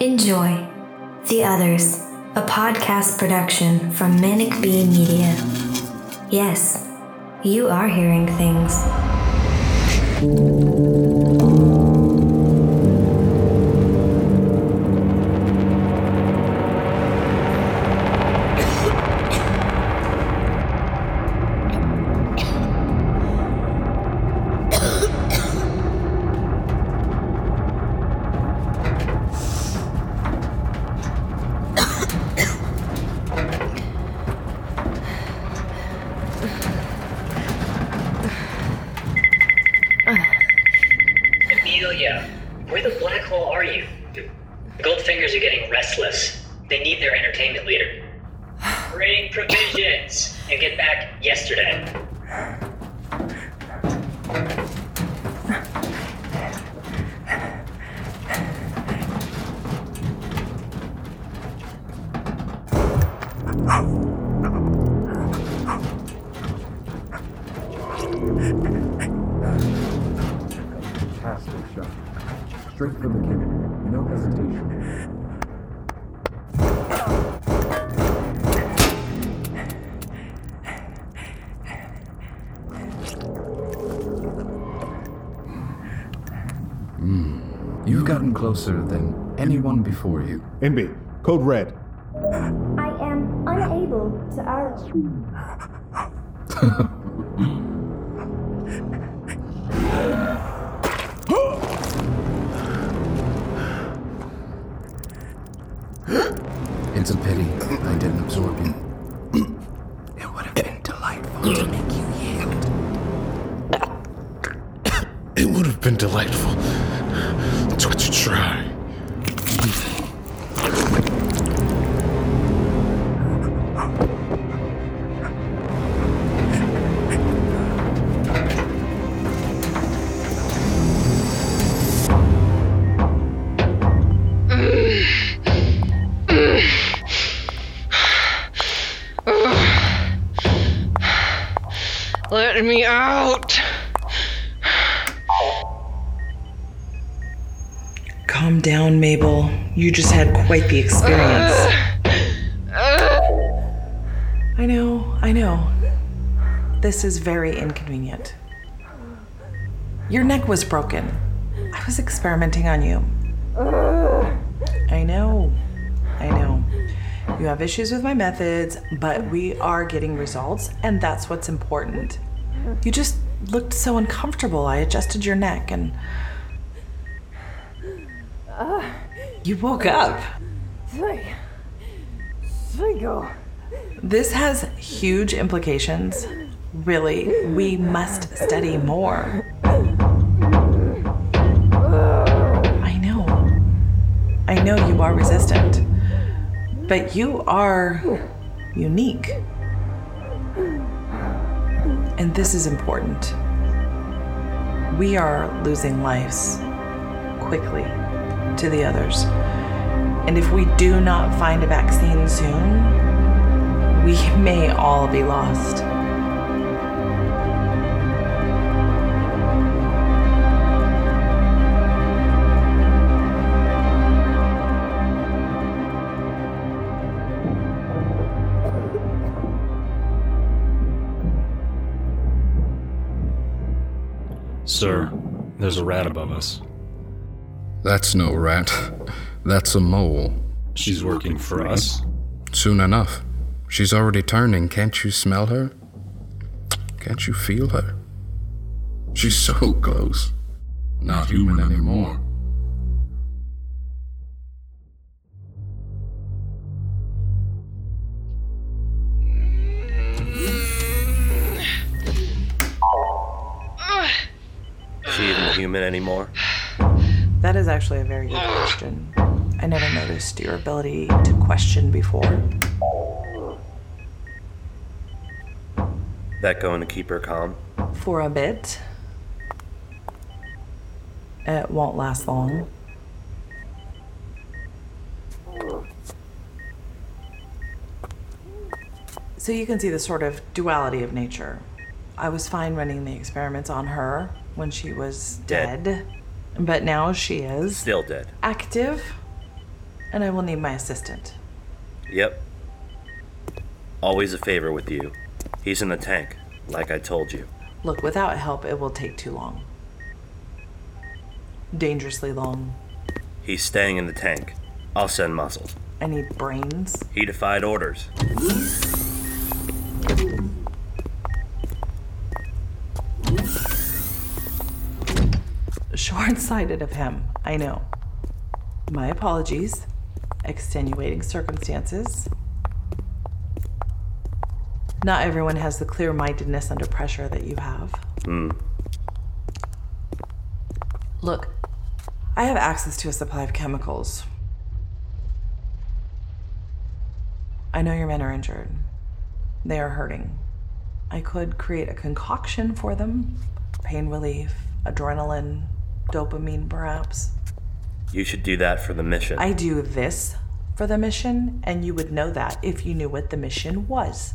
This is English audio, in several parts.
Enjoy The Others, a podcast production from Manic Bee Media. Yes, you are hearing things. You've closer than anyone before you. NB, code red. I am unable to argue. It's a pity I didn't absorb you. It would have been delightful to make you yield. It would have been delightful to, to try. Down, Mabel. You just had quite the experience. I know, I know. This is very inconvenient. Your neck was broken. I was experimenting on you. I know, I know. You have issues with my methods, but we are getting results, and that's what's important. You just looked so uncomfortable. I adjusted your neck and. You woke up. This has huge implications. Really, we must study more. I know. I know you are resistant. But you are unique. And this is important. We are losing lives quickly to the others. And if we do not find a vaccine soon, we may all be lost. Sir, there's a rat above us. That's no rat. That's a mole. She's working for us. Soon enough. She's already turning. Can't you smell her? Can't you feel her? She's so close. Not human anymore. She Is she even human anymore? That is actually a very good question. I never noticed your ability to question before. That going to keep her calm? For a bit. It won't last long. So you can see the sort of duality of nature. I was fine running the experiments on her when she was Dead. dead, but now she is Still dead. active And I will need my assistant. Yep. Always a favor with you. He's in the tank, like I told you. Look, without help, it will take too long. Dangerously long. He's staying in the tank. I'll send muscles. I need brains. He defied orders. Short sighted of him, I know. My apologies. Extenuating circumstances. Not everyone has the clear mindedness under pressure that you have. Hmm. Look, I have access to a supply of chemicals. I know your men are injured. They are hurting. I could create a concoction for them pain relief, adrenaline, dopamine, perhaps. You should do that for the mission. I do this for the mission, and you would know that if you knew what the mission was.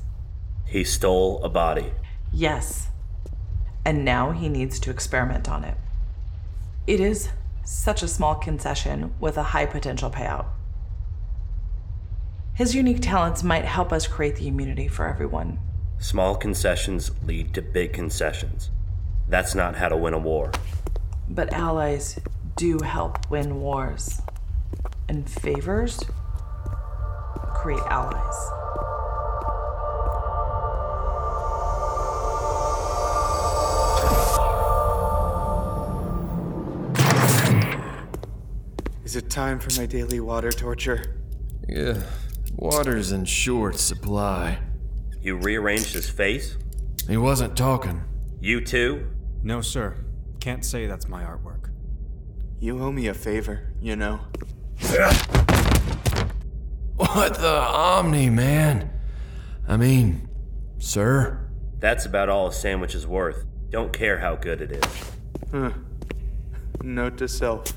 He stole a body. Yes. And now he needs to experiment on it. It is such a small concession with a high potential payout. His unique talents might help us create the immunity for everyone. Small concessions lead to big concessions. That's not how to win a war. But allies do help win wars. And favors create allies. Is it time for my daily water torture? Yeah, water's in short supply. You rearranged his face? He wasn't talking. You too? No, sir. Can't say that's my artwork. You owe me a favor, you know. What the Omni, man? I mean, sir? That's about all a sandwich is worth. Don't care how good it is. Huh. Note to self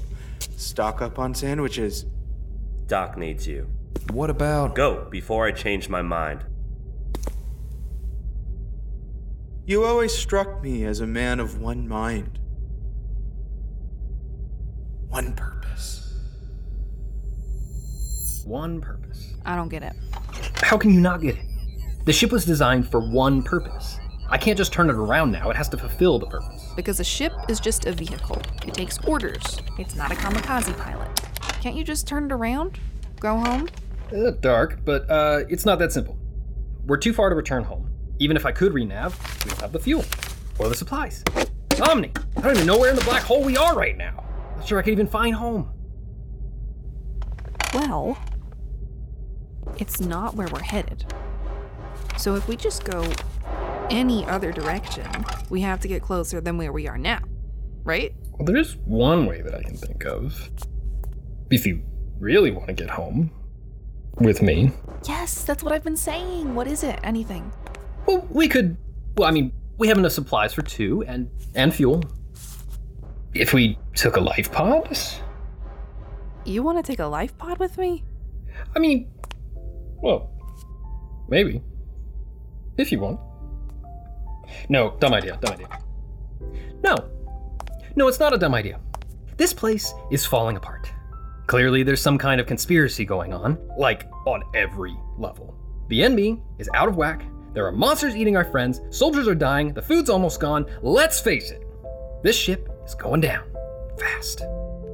stock up on sandwiches. Doc needs you. What about. Go before I change my mind. You always struck me as a man of one mind, one purpose. One purpose. I don't get it. How can you not get it? The ship was designed for one purpose. I can't just turn it around now. It has to fulfill the purpose. Because a ship is just a vehicle. It takes orders. It's not a kamikaze pilot. Can't you just turn it around? Go home? Uh, dark, but uh, it's not that simple. We're too far to return home. Even if I could renav, we don't have the fuel or the supplies. Omni, I don't even know where in the black hole we are right now. Not sure I can even find home. Well, it's not where we're headed. So if we just go any other direction, we have to get closer than where we are now, right? Well, there's one way that I can think of. If you really want to get home with me. Yes, that's what I've been saying. What is it? Anything. Well, we could. Well, I mean, we have enough supplies for two and and fuel. If we took a life pod. You want to take a life pod with me? I mean, well, maybe. If you want. No, dumb idea, dumb idea. No. No, it's not a dumb idea. This place is falling apart. Clearly, there's some kind of conspiracy going on, like on every level. The enemy is out of whack, there are monsters eating our friends, soldiers are dying, the food's almost gone. Let's face it, this ship is going down. Fast.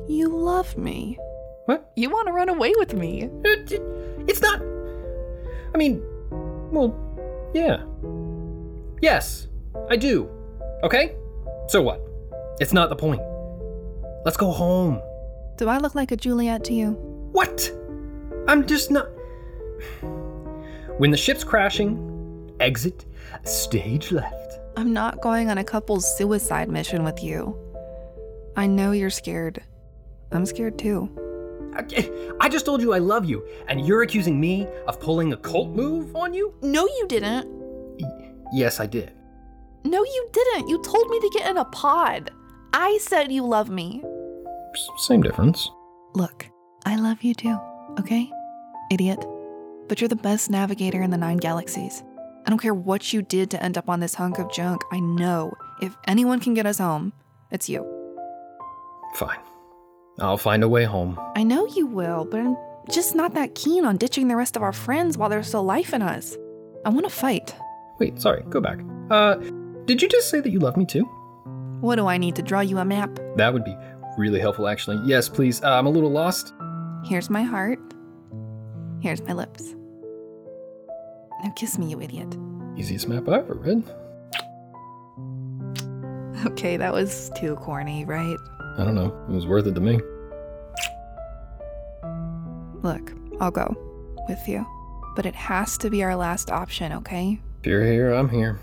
You love me. What? You want to run away with me. It, it, it's not. I mean, well, yeah. Yes, I do. Okay? So what? It's not the point. Let's go home. Do I look like a Juliet to you? What? I'm just not. When the ship's crashing, exit stage left. I'm not going on a couple's suicide mission with you. I know you're scared. I'm scared too. I, I just told you I love you, and you're accusing me of pulling a cult move on you? No, you didn't. Y- yes, I did. No, you didn't. You told me to get in a pod. I said you love me. Same difference. Look, I love you too, okay? Idiot. But you're the best navigator in the nine galaxies. I don't care what you did to end up on this hunk of junk. I know if anyone can get us home, it's you. Fine. I'll find a way home. I know you will, but I'm just not that keen on ditching the rest of our friends while there's still life in us. I want to fight. Wait, sorry, go back. Uh, did you just say that you love me too? What do I need to draw you a map? That would be really helpful, actually. Yes, please. Uh, I'm a little lost. Here's my heart. Here's my lips. Now kiss me, you idiot. Easiest map I ever read. Okay, that was too corny, right? I don't know. It was worth it to me. Look, I'll go with you. But it has to be our last option, okay? If you're here, I'm here.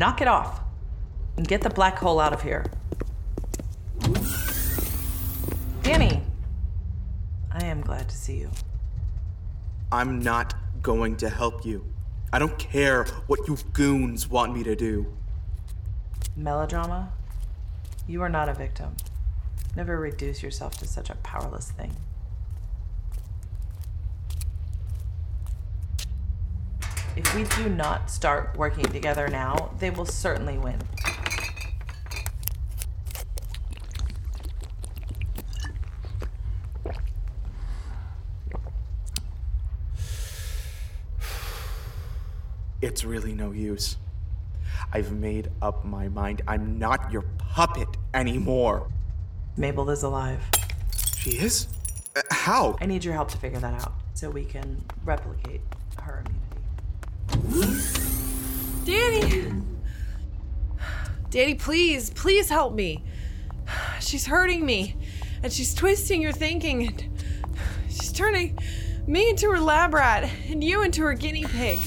Knock it off and get the black hole out of here. Danny, I am glad to see you. I'm not going to help you. I don't care what you goons want me to do. Melodrama? You are not a victim. Never reduce yourself to such a powerless thing. If we do not start working together now, they will certainly win. It's really no use. I've made up my mind. I'm not your puppet anymore. Mabel is alive. She is? Uh, how? I need your help to figure that out so we can replicate her. Danny! Danny, please, please help me. She's hurting me, and she's twisting your thinking, and she's turning me into her lab rat, and you into her guinea pig.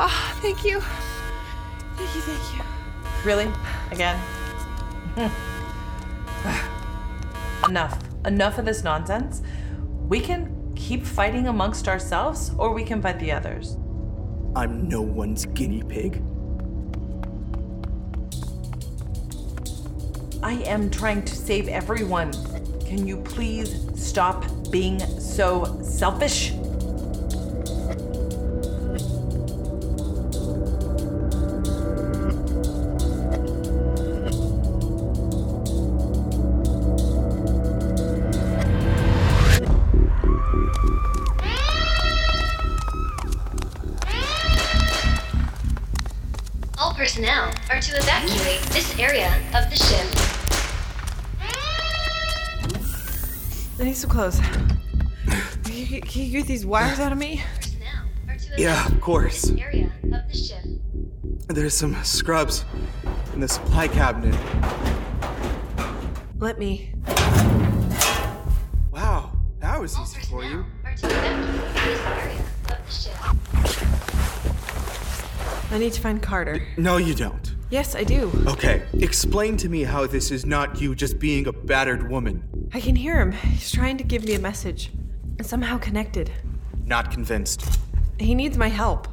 Ah, thank you. Thank you, thank you. Really? Again? Enough. Enough of this nonsense. We can keep fighting amongst ourselves, or we can fight the others. I'm no one's guinea pig. I am trying to save everyone. Can you please stop being so selfish? You, get these wires out of me? Yeah, of course. Of. There's some scrubs in the supply cabinet. Let me. Wow, that was easy for you. Are to evacuate this area of the ship. I need to find Carter. No, you don't. Yes, I do. Okay, explain to me how this is not you just being a battered woman. I can hear him. He's trying to give me a message. Somehow connected. Not convinced. He needs my help.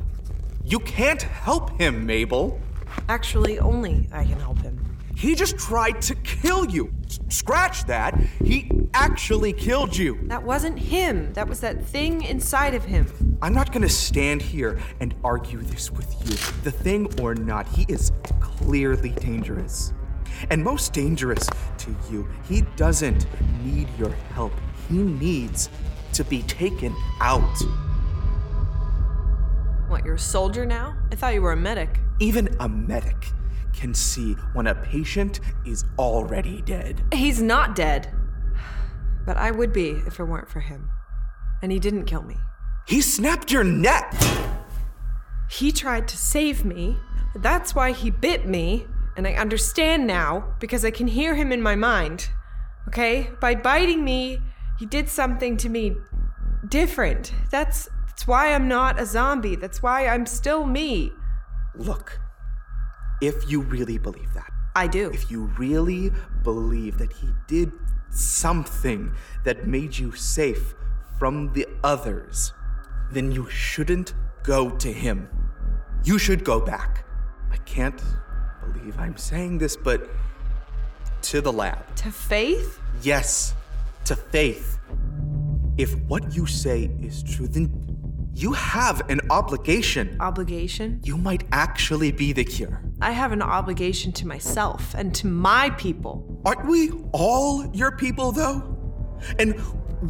You can't help him, Mabel. Actually, only I can help him. He just tried to kill you. S- scratch that. He actually killed you. That wasn't him. That was that thing inside of him. I'm not gonna stand here and argue this with you. The thing or not, he is clearly dangerous. And most dangerous to you, he doesn't need your help. He needs to be taken out. What, you're a soldier now? I thought you were a medic. Even a medic can see when a patient is already dead. He's not dead. But I would be if it weren't for him. And he didn't kill me. He snapped your neck! He tried to save me. That's why he bit me. And I understand now because I can hear him in my mind. Okay? By biting me, he did something to me different. That's that's why I'm not a zombie. That's why I'm still me. Look, if you really believe that, I do. If you really believe that he did something that made you safe from the others, then you shouldn't go to him. You should go back. I can't believe I'm saying this, but to the lab. To Faith? Yes, to Faith. If what you say is true, then you have an obligation. Obligation? You might actually be the cure. I have an obligation to myself and to my people. Aren't we all your people, though? And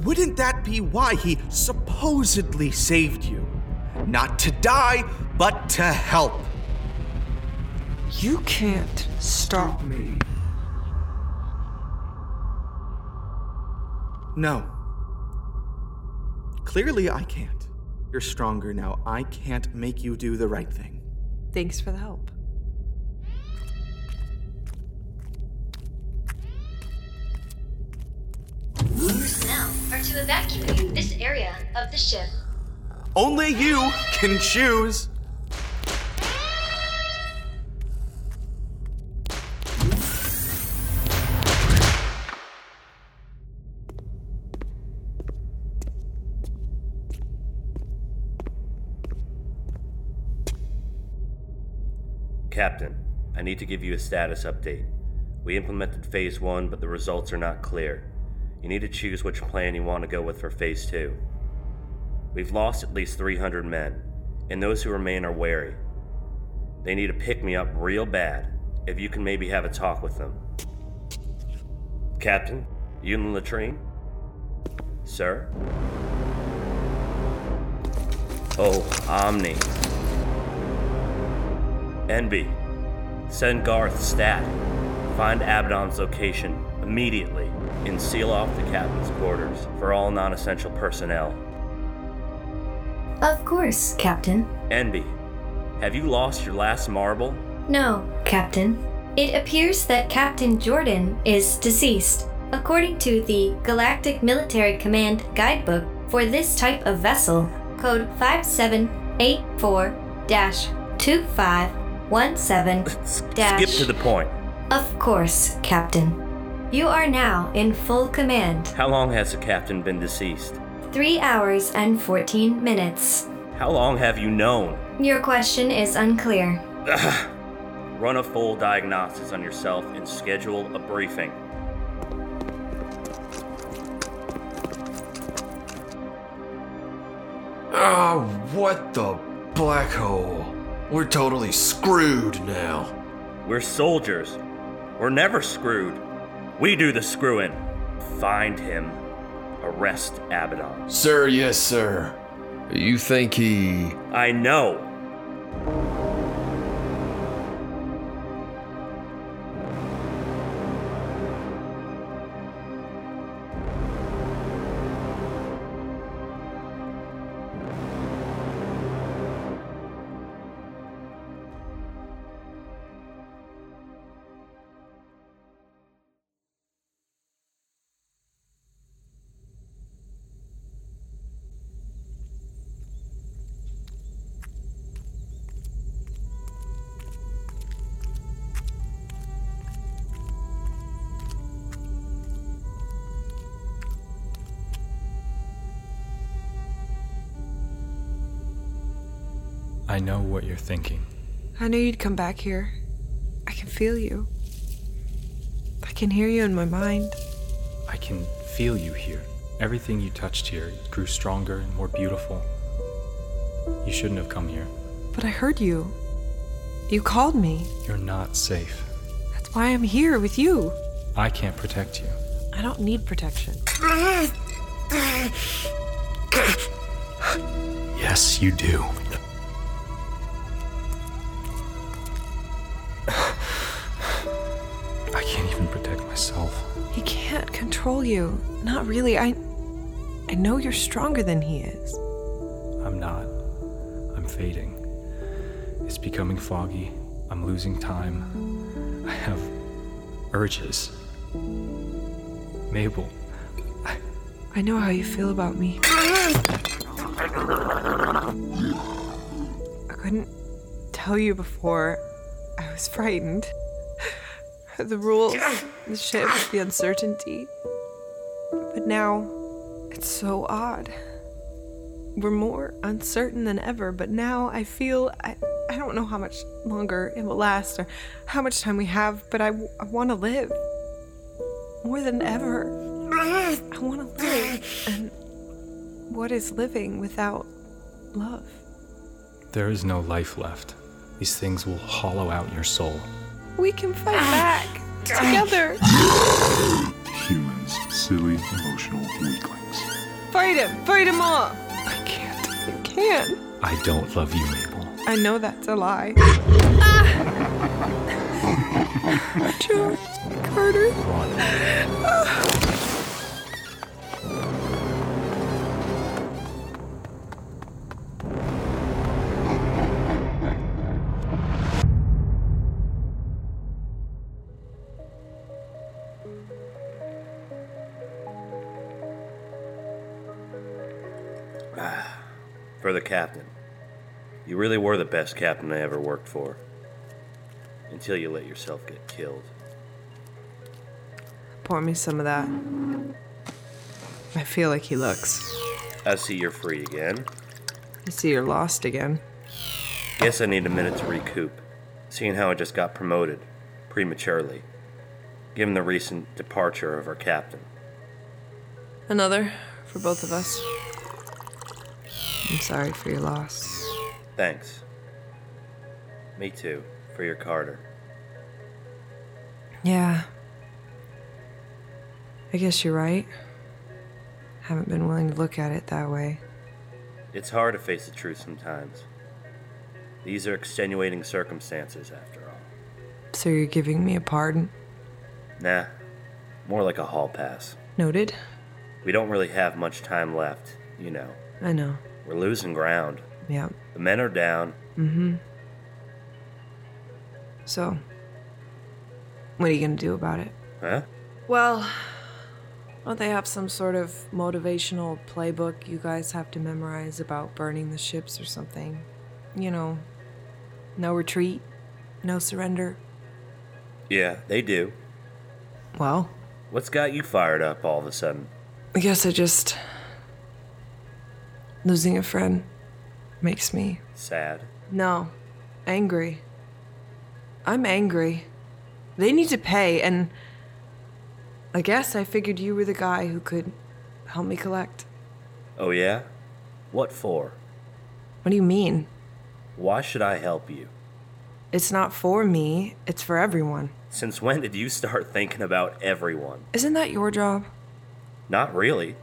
wouldn't that be why he supposedly saved you? Not to die, but to help. You can't stop me. No. Clearly, I can't. You're stronger now. I can't make you do the right thing. Thanks for the help. Orders now are to evacuate this area of the ship. Only you can choose. Captain, I need to give you a status update. We implemented Phase 1, but the results are not clear. You need to choose which plan you want to go with for Phase 2. We've lost at least 300 men, and those who remain are wary. They need to pick me up real bad, if you can maybe have a talk with them. Captain, you in the latrine? Sir? Oh, Omni. Envy. Send Garth stat. Find Abbadon's location immediately and seal off the captain's quarters for all non essential personnel. Of course, Captain. Envy, have you lost your last marble? No, Captain. It appears that Captain Jordan is deceased. According to the Galactic Military Command Guidebook for this type of vessel, code 5784 2517 Skip to the point. Of course, Captain. You are now in full command. How long has the captain been deceased? 3 hours and 14 minutes. How long have you known? Your question is unclear. Run a full diagnosis on yourself and schedule a briefing. Oh, what the black hole? We're totally screwed now. We're soldiers. We're never screwed. We do the screwing. Find him. Arrest Abbadon. Sir, yes, sir. You think he. I know. I know what you're thinking. I knew you'd come back here. I can feel you. I can hear you in my mind. I can feel you here. Everything you touched here grew stronger and more beautiful. You shouldn't have come here. But I heard you. You called me. You're not safe. That's why I'm here with you. I can't protect you. I don't need protection. Yes, you do. Control you. Not really. I I know you're stronger than he is. I'm not. I'm fading. It's becoming foggy. I'm losing time. I have urges. Mabel, I know how you feel about me. I couldn't tell you before. I was frightened. The rules, the ship, the uncertainty. Now, it's so odd. We're more uncertain than ever, but now I feel I, I don't know how much longer it will last or how much time we have, but I, I want to live. More than ever. I want to live. And what is living without love? There is no life left. These things will hollow out your soul. We can fight back together. Humans, silly, emotional weaklings. Fight him! Fight him all! I can't. You can't. I don't love you, Mabel. I know that's a lie. Ah! George Carter. Captain. You really were the best captain I ever worked for. Until you let yourself get killed. Pour me some of that. I feel like he looks. I see you're free again. I see you're lost again. Guess I need a minute to recoup, seeing how I just got promoted, prematurely, given the recent departure of our captain. Another for both of us. I'm sorry for your loss. Thanks. Me too, for your Carter. Yeah. I guess you're right. Haven't been willing to look at it that way. It's hard to face the truth sometimes. These are extenuating circumstances, after all. So you're giving me a pardon? Nah, more like a hall pass. Noted. We don't really have much time left, you know. I know. We're losing ground. Yeah. The men are down. Mm-hmm. So, what are you gonna do about it? Huh? Well, don't they have some sort of motivational playbook you guys have to memorize about burning the ships or something? You know, no retreat, no surrender. Yeah, they do. Well, What's got you fired up all of a sudden? I guess I just. Losing a friend makes me. Sad. No, angry. I'm angry. They need to pay, and I guess I figured you were the guy who could help me collect. Oh, yeah? What for? What do you mean? Why should I help you? It's not for me, it's for everyone. Since when did you start thinking about everyone? Isn't that your job? Not really.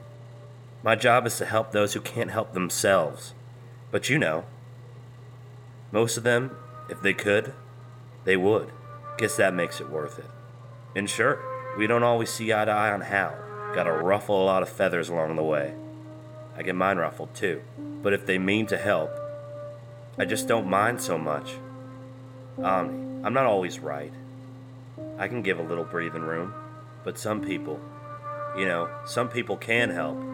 My job is to help those who can't help themselves. But you know, most of them, if they could, they would. Guess that makes it worth it. And sure, we don't always see eye to eye on how. Gotta ruffle a lot of feathers along the way. I get mine ruffled too. But if they mean to help, I just don't mind so much. Omni, I'm not always right. I can give a little breathing room. But some people, you know, some people can help.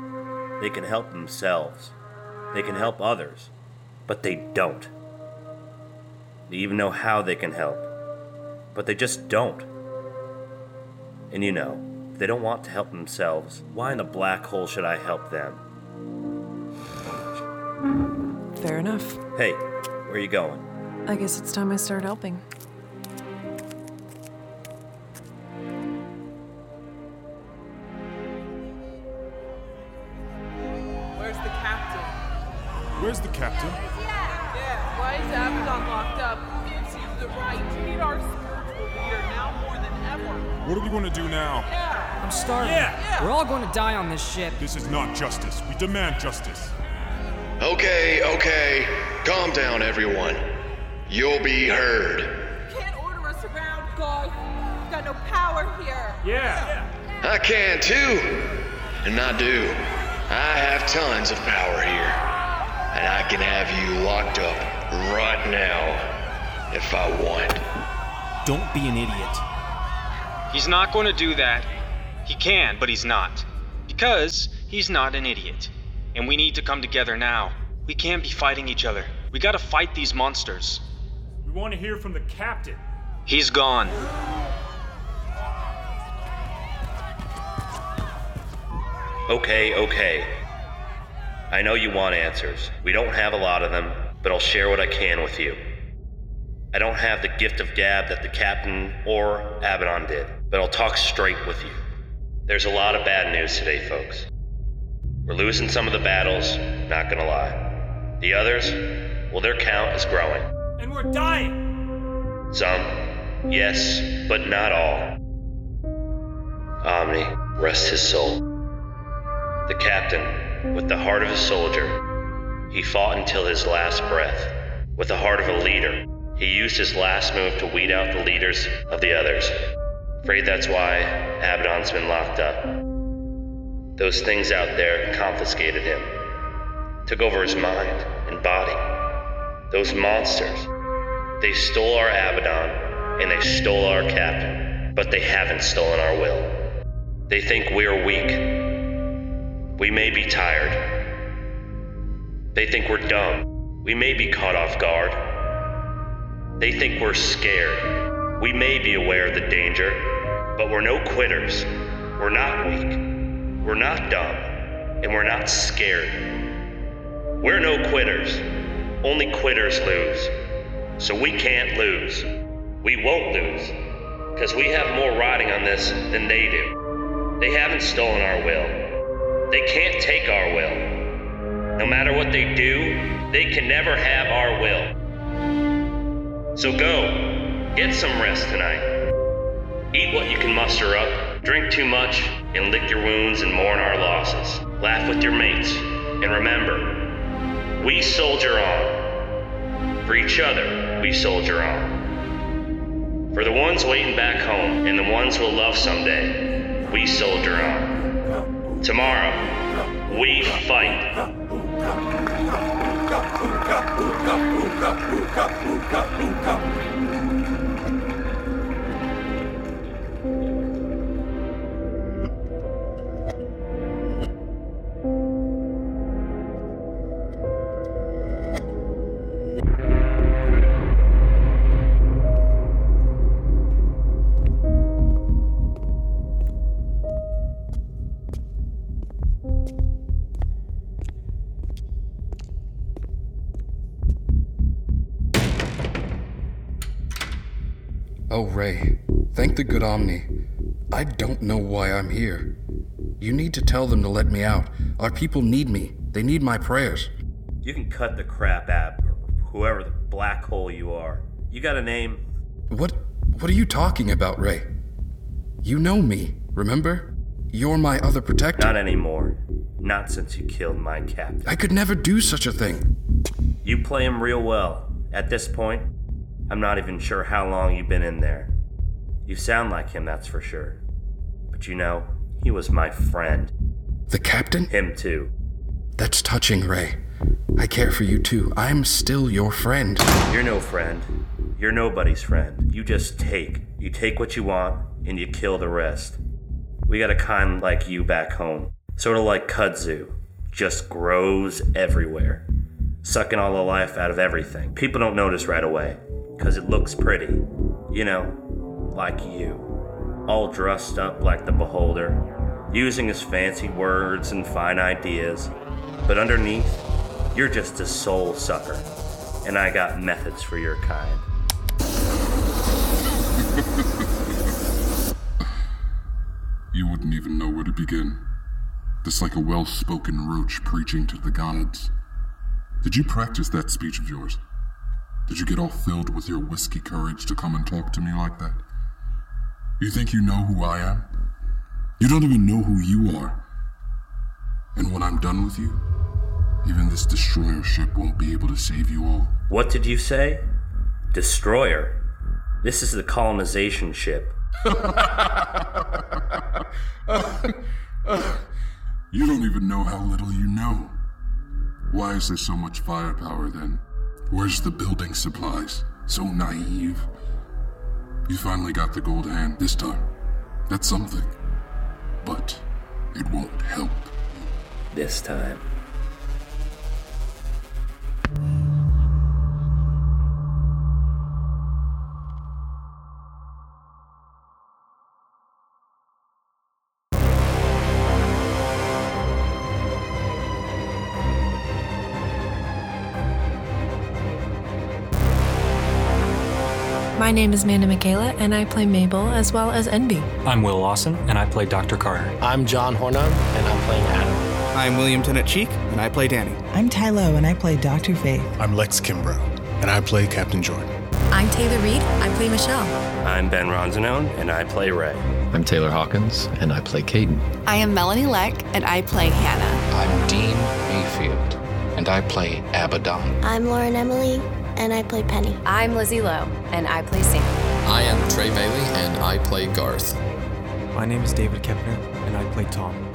They can help themselves. They can help others. But they don't. They even know how they can help. But they just don't. And you know, if they don't want to help themselves, why in the black hole should I help them? Fair enough. Hey, where are you going? I guess it's time I start helping. Captain? Yeah, why is Abbadon locked up? Who gives you the right? You need our spiritual leader now more than ever. What are we going to do now? I'm starving. Yeah. We're all going to die on this ship. This is not justice. We demand justice. Okay, okay. Calm down, everyone. You'll be heard. You can't order us around, guys. We've got no power here. Yeah. I can too. And I do. I have tons of power here. And I can have you locked up right now if I want. Don't be an idiot. He's not going to do that. He can, but he's not. Because he's not an idiot. And we need to come together now. We can't be fighting each other. We gotta fight these monsters. We want to hear from the captain. He's gone. Okay, okay. I know you want answers. We don't have a lot of them, but I'll share what I can with you. I don't have the gift of gab that the captain or Abbadon did, but I'll talk straight with you. There's a lot of bad news today, folks. We're losing some of the battles, not gonna lie. The others, well, their count is growing. And we're dying! Some, yes, but not all. Omni, rest his soul. The captain, with the heart of a soldier, he fought until his last breath. With the heart of a leader, he used his last move to weed out the leaders of the others. Afraid that's why Abbadon's been locked up. Those things out there confiscated him, took over his mind and body. Those monsters, they stole our Abbadon and they stole our captain, but they haven't stolen our will. They think we're weak. We may be tired. They think we're dumb. We may be caught off guard. They think we're scared. We may be aware of the danger, but we're no quitters. We're not weak. We're not dumb. And we're not scared. We're no quitters. Only quitters lose. So we can't lose. We won't lose. Because we have more riding on this than they do. They haven't stolen our will. They can't take our will. No matter what they do, they can never have our will. So go, get some rest tonight. Eat what you can muster up, drink too much, and lick your wounds and mourn our losses. Laugh with your mates, and remember, we soldier on. For each other, we soldier on. For the ones waiting back home and the ones we'll love someday, we soldier on. Tomorrow, we fight. Thank the good Omni. I don't know why I'm here. You need to tell them to let me out. Our people need me. They need my prayers. You can cut the crap out, whoever the black hole you are. You got a name? What what are you talking about, Rey? You know me, remember? You're my other protector. Not anymore. Not since you killed my captain. I could never do such a thing. You play him real well. At this point, I'm not even sure how long you've been in there. You sound like him, that's for sure. But you know, he was my friend. The captain? Him too. That's touching, Rey. I care for you too. I'm still your friend. You're no friend. You're nobody's friend. You just take. You take what you want, and you kill the rest. We got a kind like you back home. Sort of like kudzu. Just grows everywhere. Sucking all the life out of everything. People don't notice right away, because it looks pretty. You know, like you. All dressed up like the beholder, using his fancy words and fine ideas. But underneath, you're just a soul sucker. And I got methods for your kind. You wouldn't even know where to begin. Just like a well spoken roach preaching to the gods. Did you practice that speech of yours? Did you get all filled with your whiskey courage to come and talk to me like that? You think you know who I am? You don't even know who you are. And when I'm done with you, even this destroyer ship won't be able to save you all. What did you say? Destroyer? This is the colonization ship. You don't even know how little you know. Why is there so much firepower then? Where's the building supplies? So naive. You finally got the gold hand this time. That's something. But it won't help. This time. My name is Amanda Michaela, and I play Mabel as well as Envy. I'm Will Lawson, and I play Dr. Carter. I'm John Hornung, and I'm playing Adam. I'm William Tennant Cheek, and I play Danny. I'm Tylo, and I play Dr. Faith. I'm Lex Kimbrough, and I play Captain Jordan. I'm Taylor Reed. I play Michelle. I'm Ben Ronzanone, and I play Rey. I'm Taylor Hawkins, and I play Cayden. I am Melanie Leck, and I play Hannah. I'm Dean Mayfield, and I play Abbadon. I'm Lauren Emily, and I play Penny. I'm Lizzie Lowe, and I play Sam. I am Trey Bailey, and I play Garth. My name is David Kempner, and I play Tom.